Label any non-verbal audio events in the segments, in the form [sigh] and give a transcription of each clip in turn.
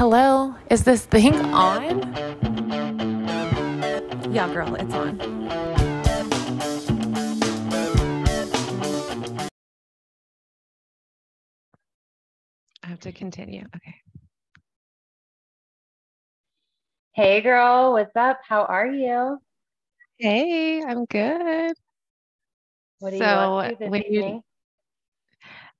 Hello? Is this thing on? Yeah, girl, it's on. I have to continue. Okay. Hey girl, what's up? How are you? Hey, I'm good. What are So, you up to this when you- evening?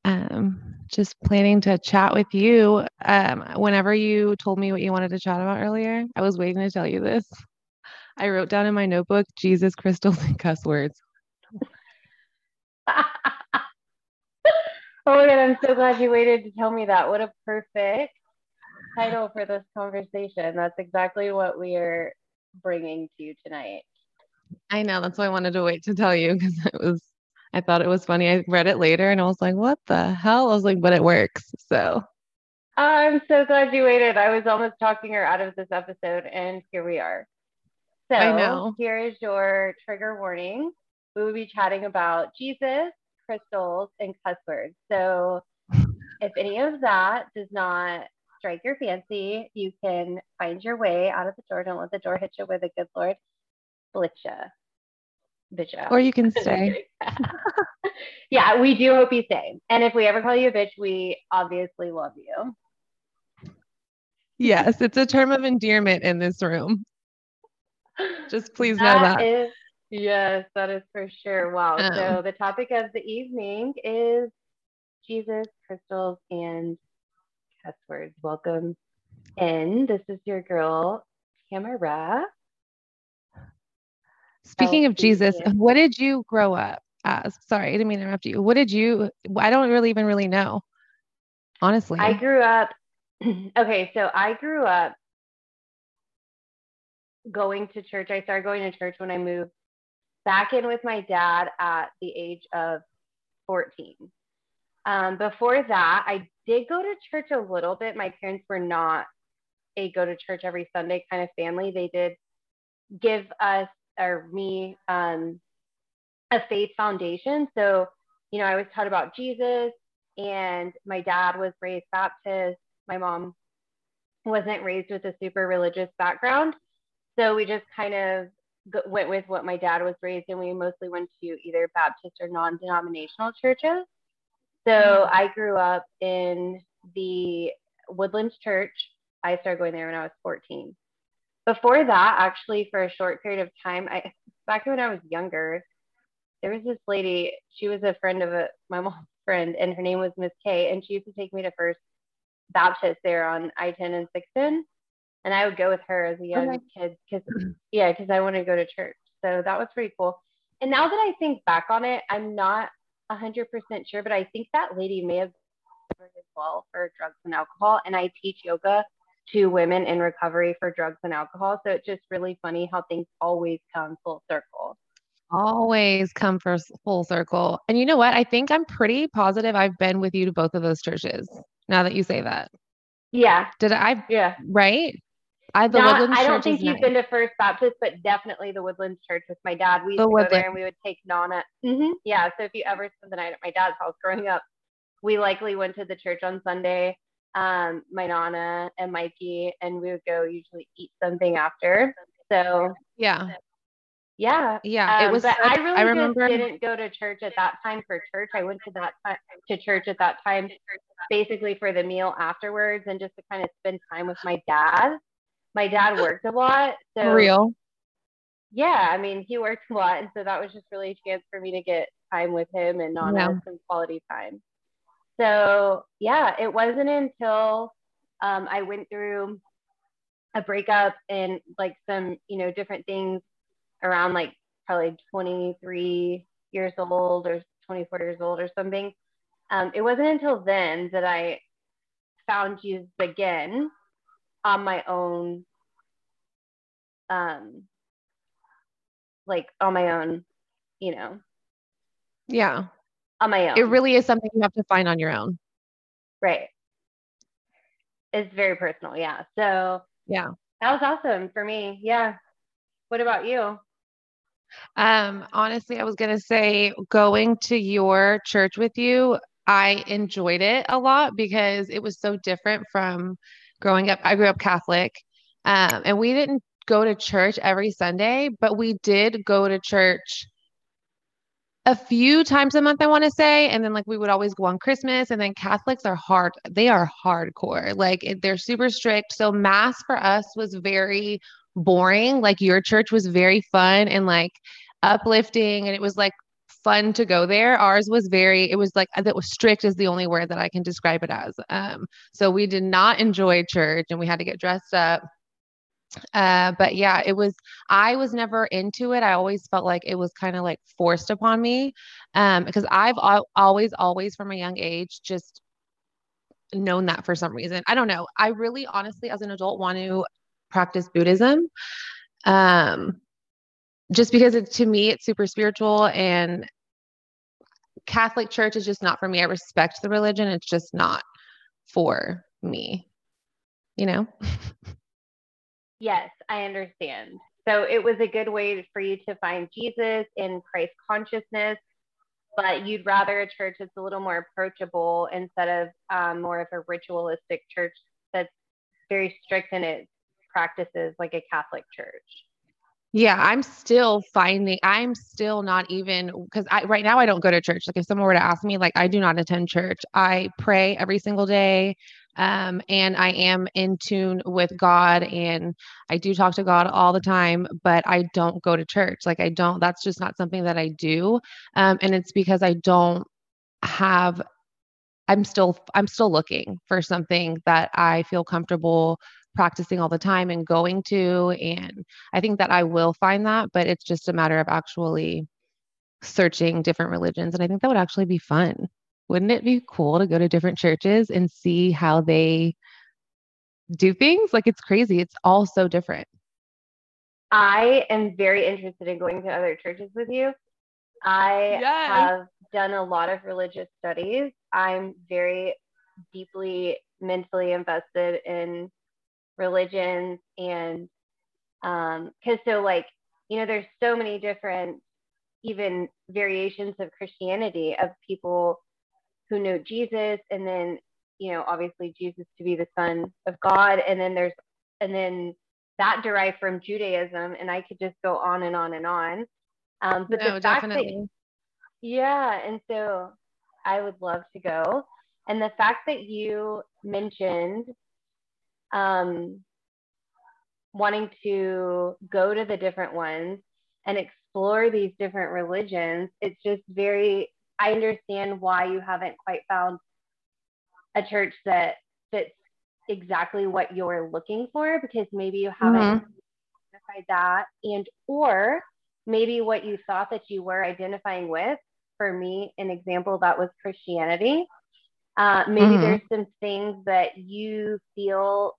Um, just planning to chat with you. Um, whenever you told me what you wanted to chat about earlier, I was waiting to tell you this. I wrote down in my notebook Jesus, crystals, and cuss words. [laughs] oh my god, I'm so glad you waited to tell me that. What a perfect title for this conversation. That's exactly what we are bringing to you tonight. I know that's why I wanted to wait to tell you because it was I thought it was funny. I read it later and I was like, what the hell? I was like, but it works. So I'm so glad you waited. I was almost talking her out of this episode, and here we are. So, I know. here is your trigger warning. We will be chatting about Jesus, crystals, and cuss words. So, if any of that does not strike your fancy, you can find your way out of the door. Don't let the door hit you with a good Lord blitz you. Bitch out. or you can [laughs] stay. [laughs] yeah, we do hope you stay. And if we ever call you a bitch, we obviously love you. Yes, it's a term of endearment in this room. Just please know that. is- yes, that is for sure. Wow. so Um, the topic of the evening is Jesus, crystals, and cuss words. Welcome in. This is your girl, Tamara. Speaking of Jesus, what did you grow up as? Sorry, I didn't mean to interrupt you. What did you? I don't really even really know, honestly. I grew up, [clears throat] okay, so I grew up going to church. I started going to church when I moved back in with my dad at the age of 14. Um, before that, I did go to church a little bit. My parents were not a go to church every Sunday kind of family. They did give us or me um, a faith foundation. So, you know, I was taught about Jesus, and my dad was raised Baptist. My mom wasn't raised with a super religious background. So we just kind of went with what my dad was raised in. We mostly went to either Baptist or non denominational churches. So Mhm. I grew up in the Woodlands Church. I started going there when I was 14. Before that, actually, for a short period of time, I back when I was younger, there was this lady. She was a friend of a, my mom's [laughs] friend, and her name was Miss K. and she used to take me to First Baptist there on I-10 and 610, and I would go with her as a young Okay. kid because [clears throat] yeah, because I wanted to go to church. So that was pretty cool. And now that I think back on it, I'm not 100% sure, but I think that lady may have as well for drugs and alcohol. And I teach yoga to women in recovery for drugs and alcohol. So it's just really funny how things always come full circle. Always come for full circle. And you know what? I think I'm pretty positive I've been with you to both of those churches. Now that you say that, Yeah, did I? yeah. Right? I the Not, I don't think you've nice. been to First Baptist, but definitely the Woodlands Church with my dad. We used The to go Woodland- there and we would take Nana. hmm Yeah, so if you ever spend the night at my dad's house growing up, we likely went to the church on Sunday. Um, my Nana and Mikey, and we would go usually eat something after. So Yeah, yeah, yeah. it um, was. but I really I remember. just didn't go to church at that time for church. I went to that time, to church at that time basically for the meal afterwards and just to kind of spend time with my dad. My dad worked a lot, so For real. yeah, I mean, he worked a lot, and so that was just really a chance for me to get time with him and Nana Yeah. some quality time. So yeah, it wasn't until um, I went through a breakup and like some, you know, different things around like probably 23 years old or 24 years old or something. Um, it wasn't until then that I found Jesus again on my own um like on my own you know Yeah. On my own It really is something you have to find on your own. right it's very personal yeah so Yeah. that was awesome for me yeah what about you Um, honestly, I was gonna say going to your church with you, I enjoyed it a lot because it was so different from growing up. I grew up Catholic, um, and we didn't go to church every Sunday, but we did go to church a few times a month, I want to say. And then, like, we would always go on Christmas. And then Catholics are hard, they are hardcore. Like, they're super strict. So, Mass for us was very boring. Like, your church was very fun and like uplifting. And it was like fun to go there. Ours was very, it was like, that was strict is the only word that I can describe it as. Um, so, we did not enjoy church and we had to get dressed up uh, but yeah, it was, I was never into it. I always felt like it was kind of like forced upon me. Um, because I've al- always, always from a young age, just known that for some reason. I don't know. I really honestly, as an adult, want to practice Buddhism. Um, just because it, to me, it's super spiritual and Catholic church is just not for me. I respect the religion. It's just not for me, you know? [laughs] Yes, I understand. So it was a good way for you to find Jesus in Christ consciousness, but you'd rather a church that's a little more approachable instead of um, more of a ritualistic church that's very strict in its practices, like a Catholic church. Yeah, I'm still finding, I'm still not even, because I right now I don't go to church. Like if someone were to ask me, like I do not attend church. I pray every single day. Um, and I am in tune with God and I do talk to God all the time, but I don't go to church. Like I don't, that's just not something that I do. Um, and it's because I don't have I'm still I'm still looking for something that I feel comfortable practicing all the time and going to. And I think that I will find that, but it's just a matter of actually searching different religions. And I think that would actually be fun. Wouldn't it be cool to go to different churches and see how they do things? Like it's crazy. It's all so different. I am very interested in going to other churches with you. I yes. have done a lot of religious studies. I'm very deeply mentally invested in religions and um because so like you know there's so many different even variations of christianity of people who know jesus and then you know obviously jesus to be the son of god. And then there's and then that derived from judaism and i could just go on and on and on. Um but no, the fact definitely. that yeah and so i would love to go. And the fact that you mentioned um, wanting to go to the different ones and explore these different religions, it's just very, I understand why you haven't quite found a church that fits exactly what you're looking for because maybe you haven't mm-hmm. identified that and or maybe what you thought that you were identifying with for me an example that was christianity uh, maybe mm-hmm. there's some things that you feel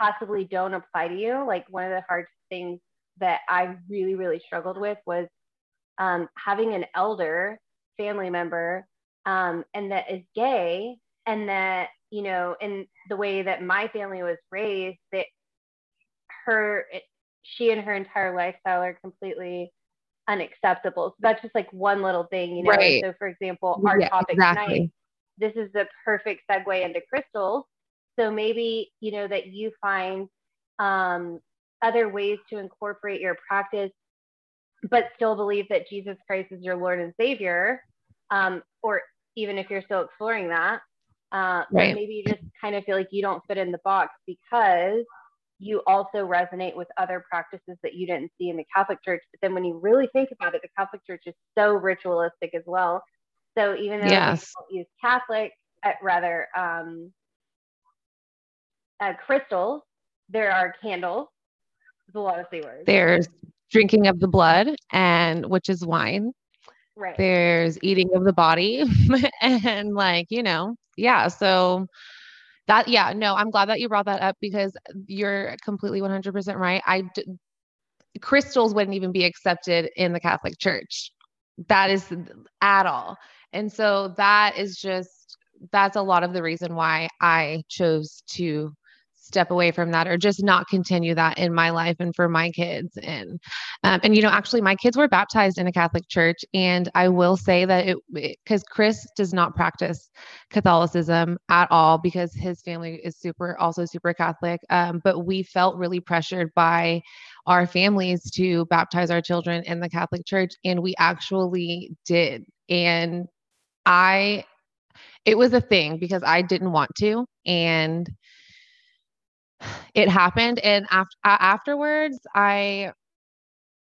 possibly don't apply to you. Like one of the hard things that I really, really struggled with was um, having an elder family member um, and that is gay and that, you know, in the way that my family was raised, that her, she and her entire lifestyle are completely unacceptable. So that's just like one little thing, you know. Right. So for example, our yeah, topic exactly. tonight, this is the perfect segue into crystals so maybe, you know, that you find um, other ways to incorporate your practice, but still believe that Jesus Christ is your Lord and Savior. Um, or even if you're still exploring that, uh, right. maybe you just kind of feel like you don't fit in the box because you also resonate with other practices that you didn't see in the Catholic Church. But then when you really think about it, the Catholic Church is so ritualistic as well. So even though yes. they use Catholic, uh, rather um, uh, crystals. There are candles. There's a lot of C words. There's drinking of the blood, and which is wine. Right. There's eating of the body, [laughs] and like you know, yeah. So that yeah, no, I'm glad that you brought that up because you're completely 100% right. I d- crystals wouldn't even be accepted in the Catholic Church. That is at all. And so that is just that's a lot of the reason why I chose to step away from that or just not continue that in my life and for my kids. And um, and you know actually my kids were baptized in a catholic church and i will say that it because chris does not practice catholicism at all because his family is super also super catholic um, but we felt really pressured by our families to baptize our children in the catholic church and we actually did. And i it was a thing because i didn't want to and it happened and after afterwards i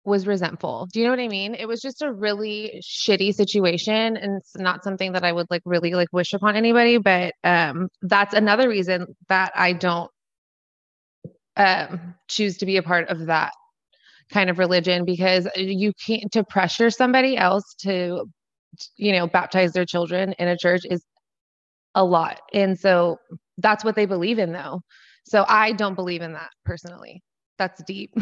was resentful. Do you know what i mean? It was just a really shitty situation and it's not something that i would like really like wish upon anybody but um that's another reason that i don't um choose to be a part of that kind of religion because you can't to pressure somebody else to you know baptize their children in a church is a lot and so that's what they believe in though so I don't believe in that personally. That's deep.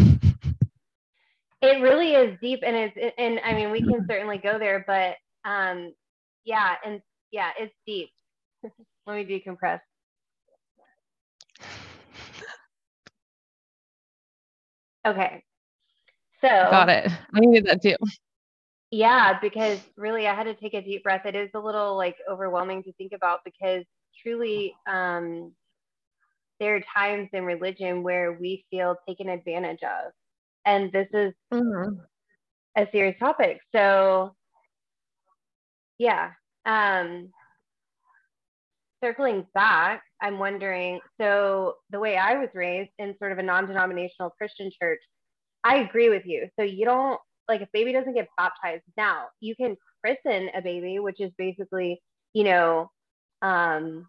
it really is deep and it's and I mean we can certainly go there, but um yeah, and yeah, it's deep. [laughs] Let me decompress. Okay. So got it. I needed that too. Yeah, because really I had to take a deep breath. It is a little like overwhelming to think about because truly um there are times in religion where we feel taken advantage of. And this is mm-hmm. a serious topic. So, yeah. Um, circling back, I'm wondering so, the way I was raised in sort of a non denominational Christian church, I agree with you. So, you don't like if baby doesn't get baptized now, you can christen a baby, which is basically, you know, um,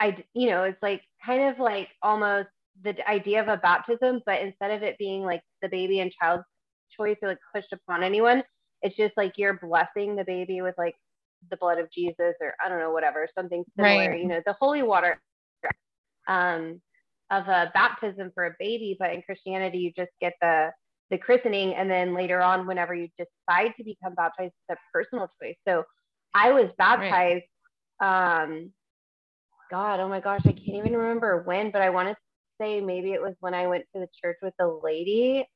I, you know, it's like kind of like almost the idea of a baptism, but instead of it being like the baby and child's choice or like pushed upon anyone, it's just like you're blessing the baby with like the blood of Jesus or I don't know, whatever, something similar, right. you know, the holy water um, of a baptism for a baby. But in Christianity, you just get the the christening, and then later on, whenever you decide to become baptized, it's a personal choice. So I was baptized right. um, God, oh my gosh, I can't even remember when, but I want to say maybe it was when I went to the church with the lady.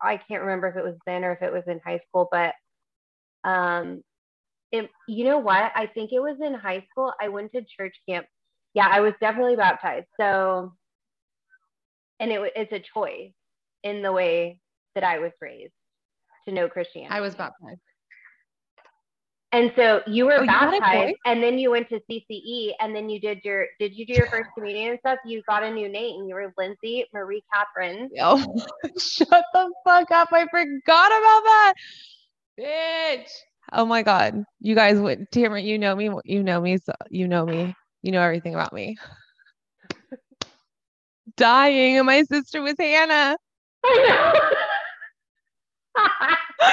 I can't remember if it was then or if it was in high school, but um, it, you know what? I think it was in high school. I went to church camp. Yeah, I was definitely baptized. So, and it, it's a choice in the way that I was raised to know Christianity. I was baptized. And so you were oh, baptized you and then you went to CCE and then you did your did you do your first communion and stuff? You got a new name. and You were Lindsay Marie Catherine. [laughs] Oh shut the fuck up. I forgot about that. Bitch. Oh my god. You guys would Tamara, you know me. You know me. So you know me. You know everything about me. [laughs] Dying and my sister was Hannah. I [laughs] know.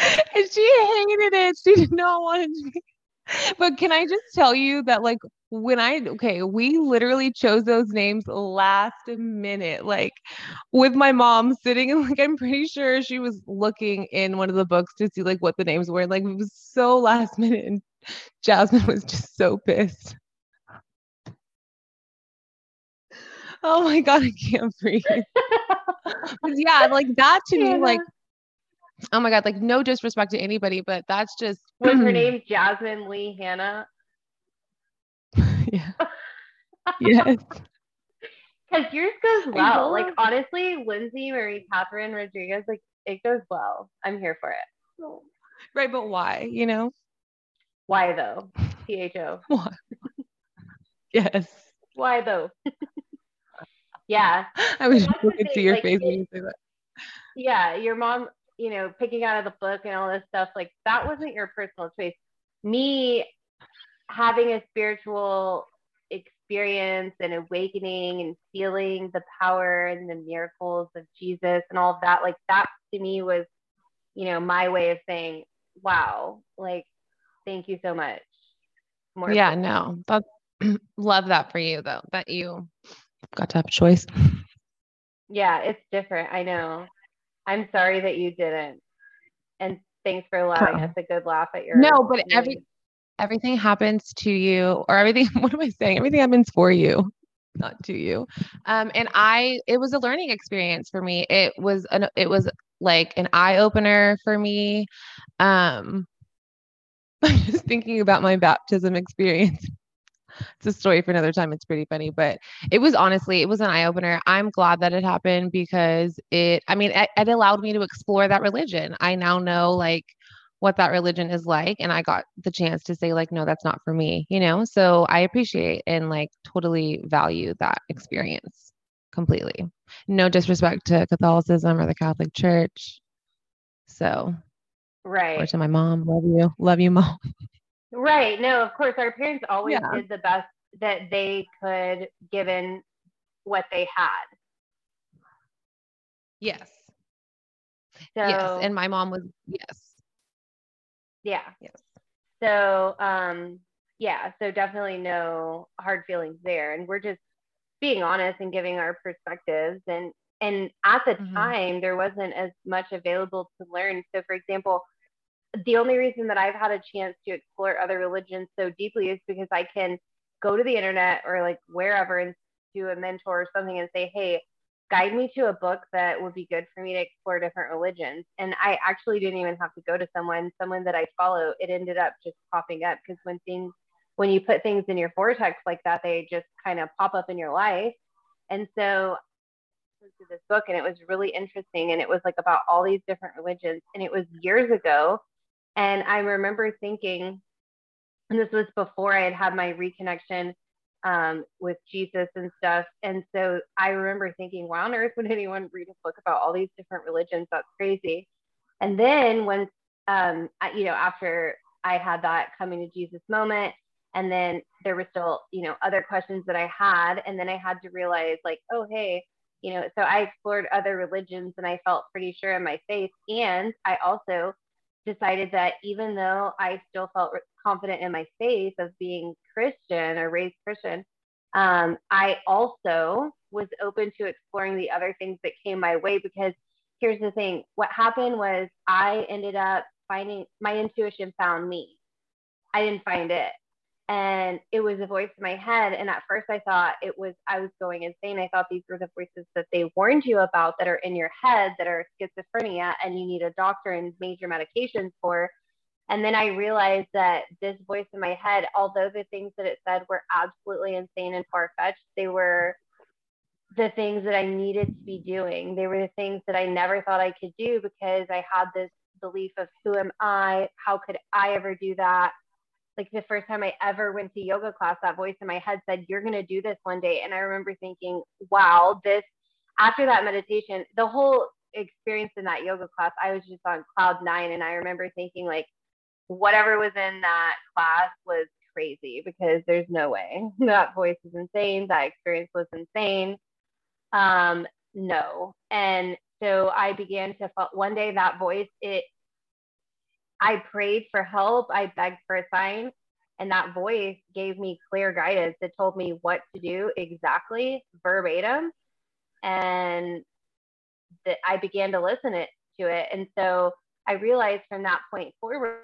[laughs] and she hated it. She did not want to be. [laughs] But can I just tell you that, like, when I, okay, we literally chose those names last minute, like with my mom sitting and, [laughs] like, I'm pretty sure she was looking in one of the books to see, like, what the names were. Like, it was so last minute. And Jasmine was just so pissed. Oh my God, I can't breathe. yeah, like that to yeah. me, like, oh my god like no disrespect to anybody but that's just [clears throat] was her mm. name jasmine lee hannah [laughs] yeah. Yes. [laughs] Because yours goes well. Like honestly lindsay marie catherine rodriguez like it goes well. I'm here for it. Right but why you know? Why though? T-h-o [laughs] why? yes. Why though? Yeah. I was looking to your like, face when you say that. Yeah your mom you know, picking out of the book and all this stuff, like that wasn't your personal choice. Me having a spiritual experience and awakening and feeling the power and the miracles of Jesus and all of that, like that to me was, you know, my way of saying, wow, like, thank you so much. More yeah, no, that's [clears throat] love that for you though, that you got to have a choice. Yeah, it's different. I know. I'm sorry that you didn't. And thanks for allowing us a good laugh at your No, but every everything happens to you or everything [laughs] what am i saying? Everything happens for you not to you. Um and i it was a learning experience for me. It was an it was like an eye opener for me. Um [laughs] i'm just thinking about my baptism experience it's a story for another time. It's pretty funny but it was honestly it was an eye opener i'm glad that it happened because it i mean it, it allowed me to explore that religion. I now know like what that religion is like and i got the chance to say like no that's not for me you know? So i appreciate and like totally value that experience completely. No disrespect to catholicism or the catholic church. So right. or to my mom. Love you. Love you mom [laughs] right no of course our parents always yeah. did the best that they could given what they had yes so, yes and my mom was yes yeah. Yes. So, um, yeah, so definitely no hard feelings there. And we're just being honest and giving our perspectives. And and at the mm-hmm. time, there wasn't as much available to learn. So, for example, the only reason that I've had a chance to explore other religions so deeply is because I can go to the internet or like wherever and do a mentor or something and say, hey, guide me to a book that would be good for me to explore different religions. And I actually didn't even have to go to someone, someone that I follow. It ended up just popping up because when things, when you put things in your vortex like that, they just kind of pop up in your life. And so to this book and it was really interesting and it was like about all these different religions and it was years ago and i remember thinking and this was before i had had my reconnection um, with Jesus and stuff. And so I remember thinking, why on earth would anyone read a book about all these different religions? That's crazy. And then when, um, I, you know, after I had that coming to Jesus moment, and then there were still, you know, other questions that I had. And then I had to realize, like, oh, hey, you know, so I explored other religions and I felt pretty sure in my faith. And I also decided that even though I still felt confident in my faith of being Christian or raised Christian, um, I also was open to exploring the other things that came my way because here's the thing what happened was I ended up finding my intuition found me. I didn't find it and it was a voice in my head and at first i thought it was i was going insane. I thought these were the voices that they warned you about that are in your head that are schizophrenia and you need a doctor and major medications for. And then i realized that this voice in my head although the things that it said were absolutely insane and far-fetched they were the things that i needed to be doing. They were the things that i never thought i could do because i had this belief of who am i? How could i ever do that like the first time I ever went to yoga class, that voice in my head said, You're going to do this one day. And I remember thinking, Wow, this, after that meditation, the whole experience in that yoga class, I was just on cloud nine. And I remember thinking, like, whatever was in that class was crazy because there's no way [laughs] that voice is insane. That experience was insane. Um, no. And so I began to, one day that voice, it I prayed for help. I begged for a sign. And that voice gave me clear guidance. It told me what to do exactly, verbatim. And that I began to listen it, to it. And so I realized from that point forward,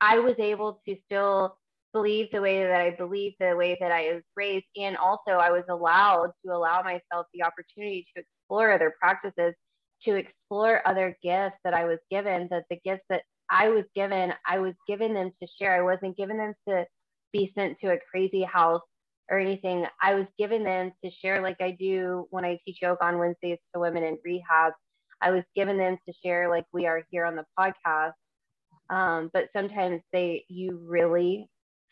I was able to still believe the way that I believed, the way that I was raised. And also, I was allowed to allow myself the opportunity to explore other practices to explore other gifts that I was given, that the gifts that I was given, I was given them to share. I wasn't given them to be sent to a crazy house or anything. I was given them to share, like I do when I teach yoga on Wednesdays to women in rehab. I was given them to share, like we are here on the podcast. Um, but sometimes they, you really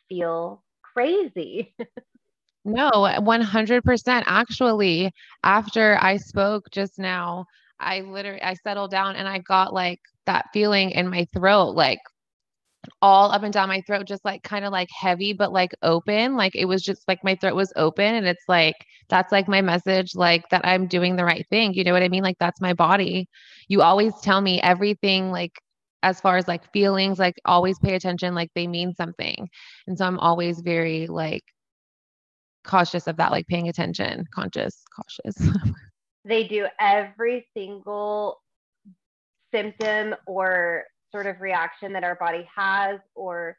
feel crazy. [laughs] no, 100%. Actually, after I spoke just now, I literally I settled down and I got like that feeling in my throat, like all up and down my throat, just like kind of like heavy, but like open. Like it was just like my throat was open. And it's like, that's like my message, like that I'm doing the right thing. You know what I mean? Like that's my body. You always tell me everything, like as far as like feelings, like always pay attention, like they mean something. And so I'm always very like cautious of that, like paying attention, conscious, cautious. [laughs] they do every single symptom or sort of reaction that our body has or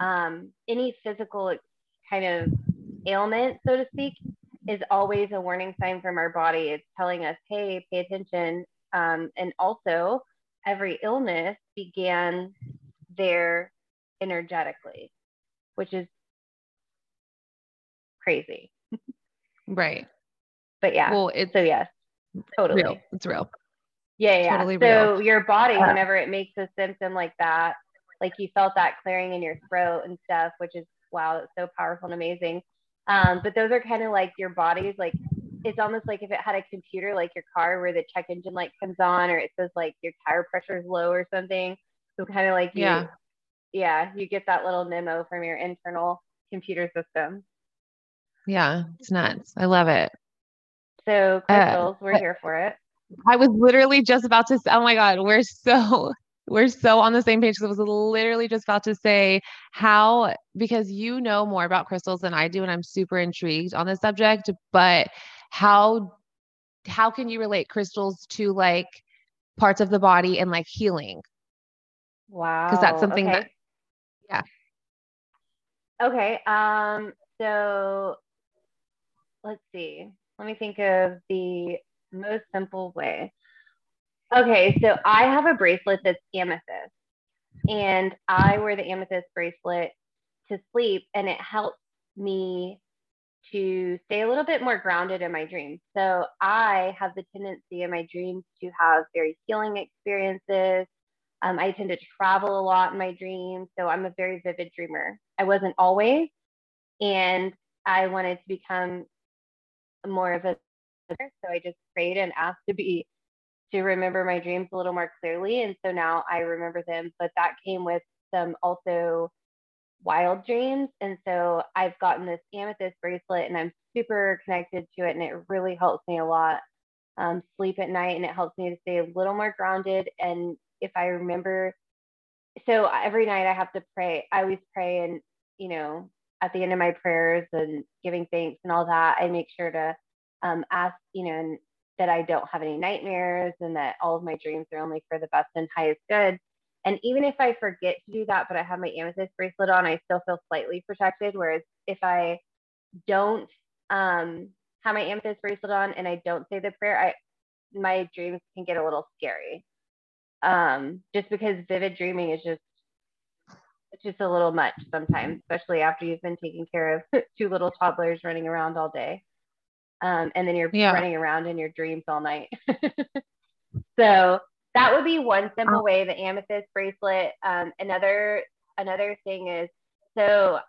um, any physical kind of ailment, so to speak, is always a warning sign from our body. It's telling us, hey, pay attention. Um, and also, every illness began there energetically, which is crazy. Right. But yeah. Well, it's so yes, totally. real. It's real. Yeah, yeah. Totally so real. your body, whenever it makes a symptom like that, like you felt that clearing in your throat and stuff, which is wow, it's so powerful and amazing. Um, but those are kind of like your body's like it's almost like if it had a computer like your car where the check engine light comes on or it says like your tire pressure is low or something. So kind of like you, Yeah. yeah, you get that little memo from your internal computer system. Yeah. It's nuts. I love it. So crystals, we're uh, here for it. I was literally just about to say, oh my God, we're so [laughs] we're so on the same page. I was literally just about to say how because you know more about crystals than I do, and I'm super intrigued on this subject, but how how can you relate crystals to like parts of the body and like healing? Wow. Because that's something that- yeah. Okay. Um, so let's see. Let me think of the most simple way. Okay, so I have a bracelet that's amethyst, and I wear the amethyst bracelet to sleep, and it helps me to stay a little bit more grounded in my dreams. So I have the tendency in my dreams to have very healing experiences. Um, I tend to travel a lot in my dreams, so I'm a very vivid dreamer. I wasn't always, and I wanted to become more of a so I just prayed and asked to be to remember my dreams a little more clearly. And so now I remember them, but that came with some also wild dreams. And so I've gotten this amethyst bracelet and I'm super connected to it. And it really helps me a lot um, sleep at night and it helps me to stay a little more grounded. And if I remember, so every night I have to pray, I always pray and, you know, at the end of my prayers and giving thanks and all that, I make sure to um, ask, you know, that I don't have any nightmares and that all of my dreams are only for the best and highest good. And even if I forget to do that, but I have my amethyst bracelet on, I still feel slightly protected. Whereas if I don't um, have my amethyst bracelet on and I don't say the prayer, I my dreams can get a little scary. Um, just because vivid dreaming is just just a little much sometimes, especially after you've been taking care of [laughs] two little toddlers running around all day um, and then you're Yeah. running around in your dreams all night. [laughs] so that would be one simple way. The amethyst bracelet. Um, another another thing is so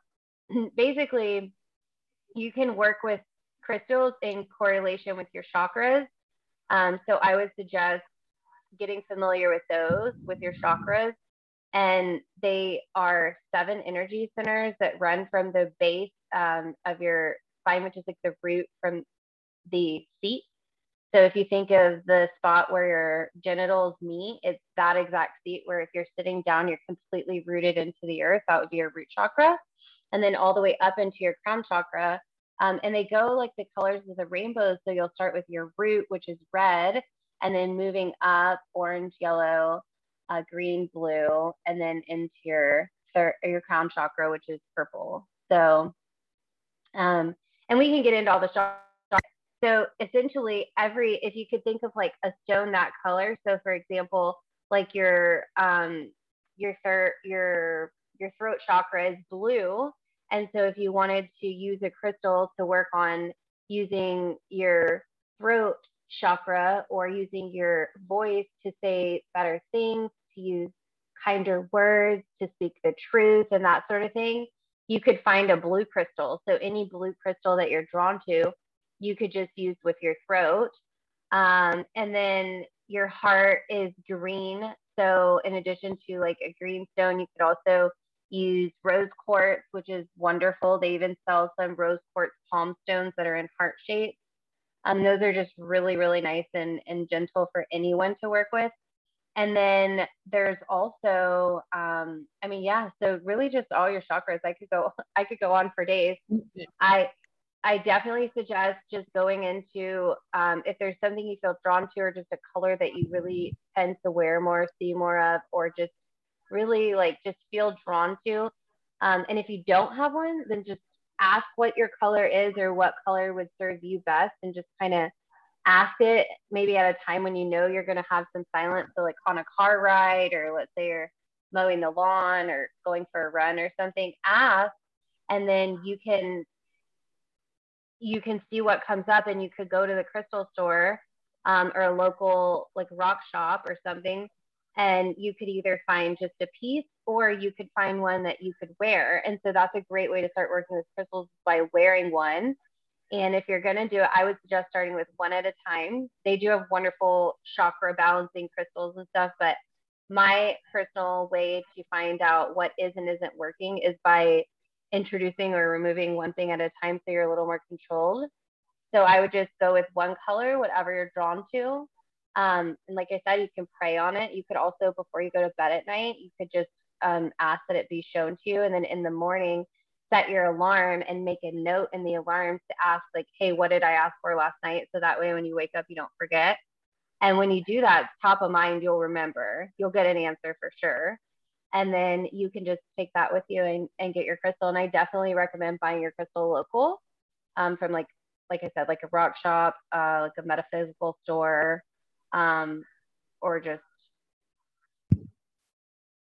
[clears throat] basically you can work with crystals in correlation with your chakras. Um, so I would suggest getting familiar with those with your chakras. And they are seven energy centers that run from the base um, of your spine, which is like the root from the seat. So if you think of the spot where your genitals meet, it's that exact seat where if you're sitting down, you're completely rooted into the earth. That would be your root chakra. And then all the way up into your crown chakra. Um, and they go like the colors of the rainbow. So you'll start with your root, which is red, and then moving up orange, yellow, green, blue, and then into your third, your crown chakra, which is purple. So, um, and we can get into all the chakras so essentially every if you could think of like a stone that color so for example like your um your third your your throat chakra is blue and so if you wanted to use a crystal to work on using your throat chakra or using your voice to say better things to use kinder words to speak the truth and that sort of thing you could find a blue crystal so any blue crystal that you're drawn to you could just use with your throat. Um, and then your heart is green. So in addition to like a green stone, you could also use rose quartz, which is wonderful. They even sell some rose quartz palm stones that are in heart shape. Um, those are just really, really nice and, and gentle for anyone to work with. And then there's also, um, I mean, yeah, so really just all your chakras. I could go, I could go on for days. I I definitely suggest just going into um, if there's something you feel drawn to, or just a color that you really tend to wear more, see more of, or just really like just feel drawn to. Um, and if you don't have one, then just ask what your color is or what color would serve you best and just kind of ask it maybe at a time when you know you're going to have some silence. So, like on a car ride, or let's say you're mowing the lawn or going for a run or something, ask, and then you can you can see what comes up and you could go to the crystal store um, or a local like rock shop or something and you could either find just a piece or you could find one that you could wear and so that's a great way to start working with crystals by wearing one and if you're going to do it i would suggest starting with one at a time they do have wonderful chakra balancing crystals and stuff but my personal way to find out what is and isn't working is by introducing or removing one thing at a time so you're a little more controlled. So I would just go with one color, whatever you're drawn to. Um, and like I said, you can pray on it. You could also, before you go to bed at night, you could just um, ask that it be shown to you. And then in the morning, set your alarm and make a note in the alarm to ask, like, hey, what did I ask for last night? So that way, when you wake up, you don't forget. And when you do that, top of mind, you'll remember. You'll get an answer for sure and then you can just take that with you and, and get your crystal and i definitely recommend buying your crystal local um, from like like i said like a rock shop uh, like a metaphysical store um, or just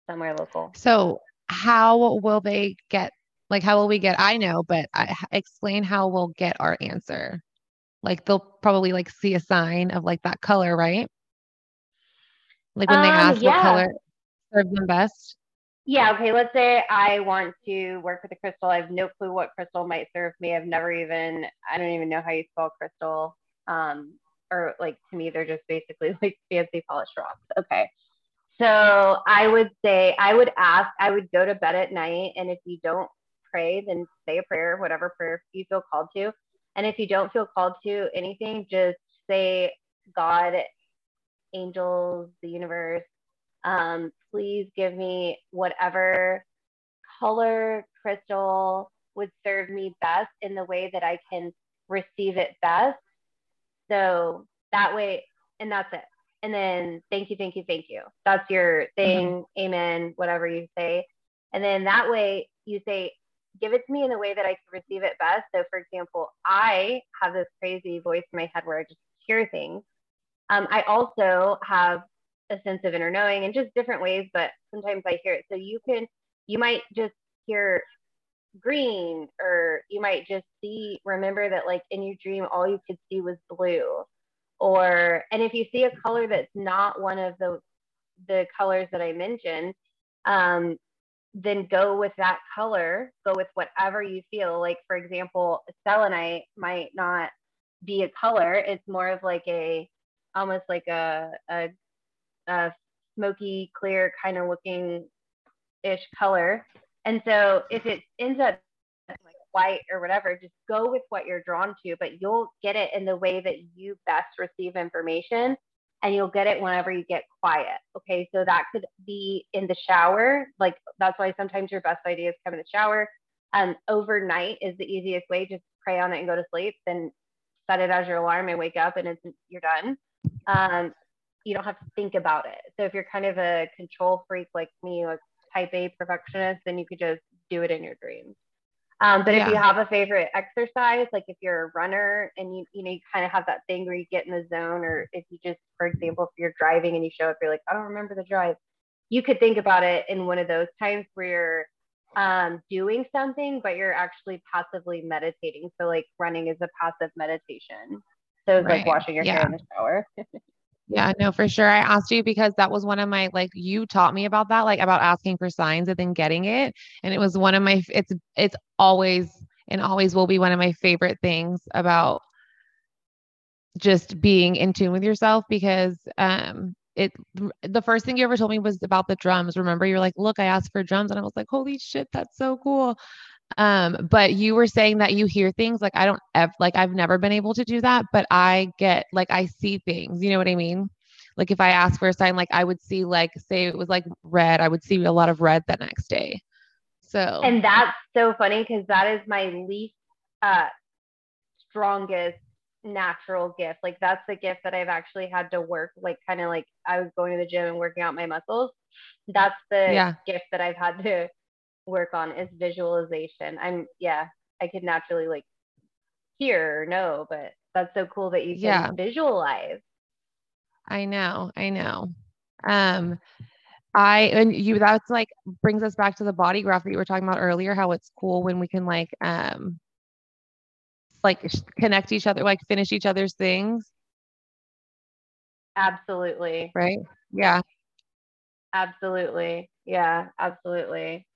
somewhere local so how will they get like how will we get i know but I, explain how we'll get our answer like they'll probably like see a sign of like that color right like when um, they ask yeah. what color serve them best? Yeah, okay. Let's say I want to work with a crystal. I have no clue what crystal might serve me. I've never even, I don't even know how you spell crystal. Um, or like to me, they're just basically like fancy polished rocks. Okay. So I would say, I would ask, I would go to bed at night. And if you don't pray, then say a prayer, whatever prayer you feel called to. And if you don't feel called to anything, just say, God, angels, the universe, um, please give me whatever color crystal would serve me best in the way that I can receive it best. So that way, and that's it. And then thank you, thank you, thank you. That's your thing. Mm-hmm. Amen, whatever you say. And then that way you say, give it to me in the way that I can receive it best. So, for example, I have this crazy voice in my head where I just hear things. Um, I also have a sense of inner knowing in just different ways, but sometimes I hear it. So you can, you might just hear green, or you might just see, remember that like in your dream, all you could see was blue. Or, and if you see a color that's not one of the, the colors that I mentioned, um, then go with that color, go with whatever you feel. Like, for example, selenite might not be a color, it's more of like a, almost like a, a uh, smoky, clear kind of looking ish color. And so if it ends up like white or whatever, just go with what you're drawn to, but you'll get it in the way that you best receive information and you'll get it whenever you get quiet. Okay. So that could be in the shower. Like that's why sometimes your best ideas come in the shower. Um, overnight is the easiest way. Just pray on it and go to sleep. Then set it as your alarm and wake up and it's you're done. Um, you don't have to think about it. So if you're kind of a control freak like me, like type A perfectionist, then you could just do it in your dreams. Um, but yeah. if you have a favorite exercise, like if you're a runner and you you know you kind of have that thing where you get in the zone, or if you just, for example, if you're driving and you show up, you're like, I don't remember the drive. You could think about it in one of those times where you're um, doing something, but you're actually passively meditating. So like running is a passive meditation. So it's right. like washing your yeah. hair in the shower. [laughs] Yeah, no, for sure. I asked you because that was one of my like you taught me about that, like about asking for signs and then getting it. And it was one of my it's it's always and always will be one of my favorite things about just being in tune with yourself because um it the first thing you ever told me was about the drums. Remember, you're like, look, I asked for drums, and I was like, holy shit, that's so cool. Um, but you were saying that you hear things like I don't ever like I've never been able to do that, but I get like I see things, you know what I mean? Like if I ask for a sign, like I would see like say it was like red, I would see a lot of red the next day. So and that's so funny because that is my least uh strongest natural gift. Like that's the gift that I've actually had to work, like kind of like I was going to the gym and working out my muscles. That's the yeah. gift that I've had to work on is visualization. I'm yeah, I could naturally like hear or know, but that's so cool that you can yeah. visualize. I know, I know. Um I and you that's like brings us back to the body graph that you were talking about earlier, how it's cool when we can like um like connect each other, like finish each other's things. Absolutely. Right? Yeah. Absolutely. Yeah, absolutely.